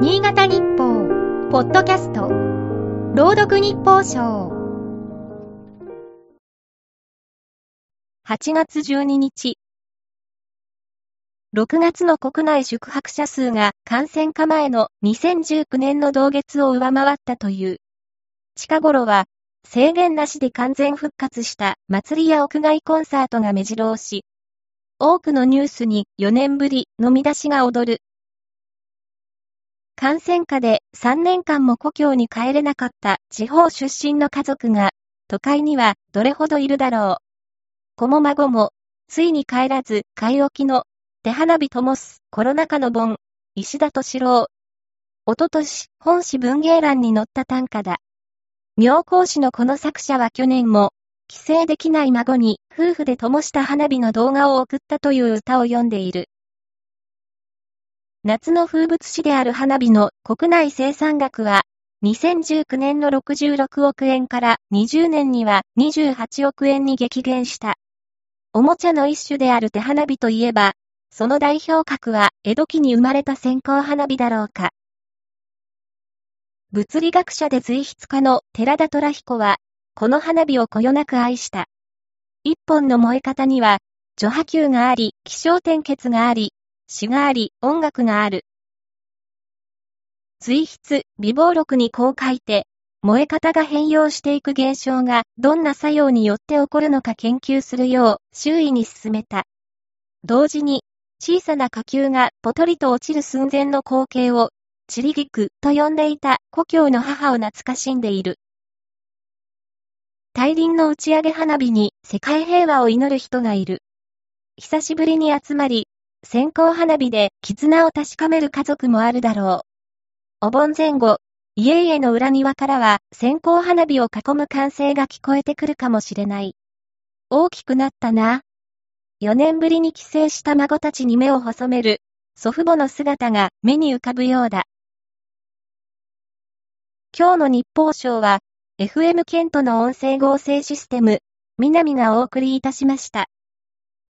新潟日報、ポッドキャスト、朗読日報賞。8月12日。6月の国内宿泊者数が感染化前の2019年の同月を上回ったという。近頃は制限なしで完全復活した祭りや屋外コンサートが目白押し。多くのニュースに4年ぶりの見出しが踊る感染下で3年間も故郷に帰れなかった地方出身の家族が、都会にはどれほどいるだろう。子も孫も、ついに帰らず、買い置きの、手花火灯す、コロナ禍の盆、石田敏郎。おととし、本誌文芸欄に載った短歌だ。妙高市のこの作者は去年も、帰省できない孫に夫婦で灯した花火の動画を送ったという歌を読んでいる。夏の風物詩である花火の国内生産額は、2019年の66億円から20年には28億円に激減した。おもちゃの一種である手花火といえば、その代表格は江戸期に生まれた線香花火だろうか。物理学者で随筆家の寺田虎彦は、この花火をこよなく愛した。一本の燃え方には、除波球があり、気象点結があり、詩があり、音楽がある。随筆、微暴録にこう書いて、燃え方が変容していく現象がどんな作用によって起こるのか研究するよう周囲に進めた。同時に、小さな火球がポトリと落ちる寸前の光景を、チリギクと呼んでいた故郷の母を懐かしんでいる。大輪の打ち上げ花火に世界平和を祈る人がいる。久しぶりに集まり、線香花火で絆を確かめる家族もあるだろう。お盆前後、家々の裏庭からは線香花火を囲む歓声が聞こえてくるかもしれない。大きくなったな。4年ぶりに帰省した孫たちに目を細める祖父母の姿が目に浮かぶようだ。今日の日報賞は、FM ケントの音声合成システム、南がお送りいたしました。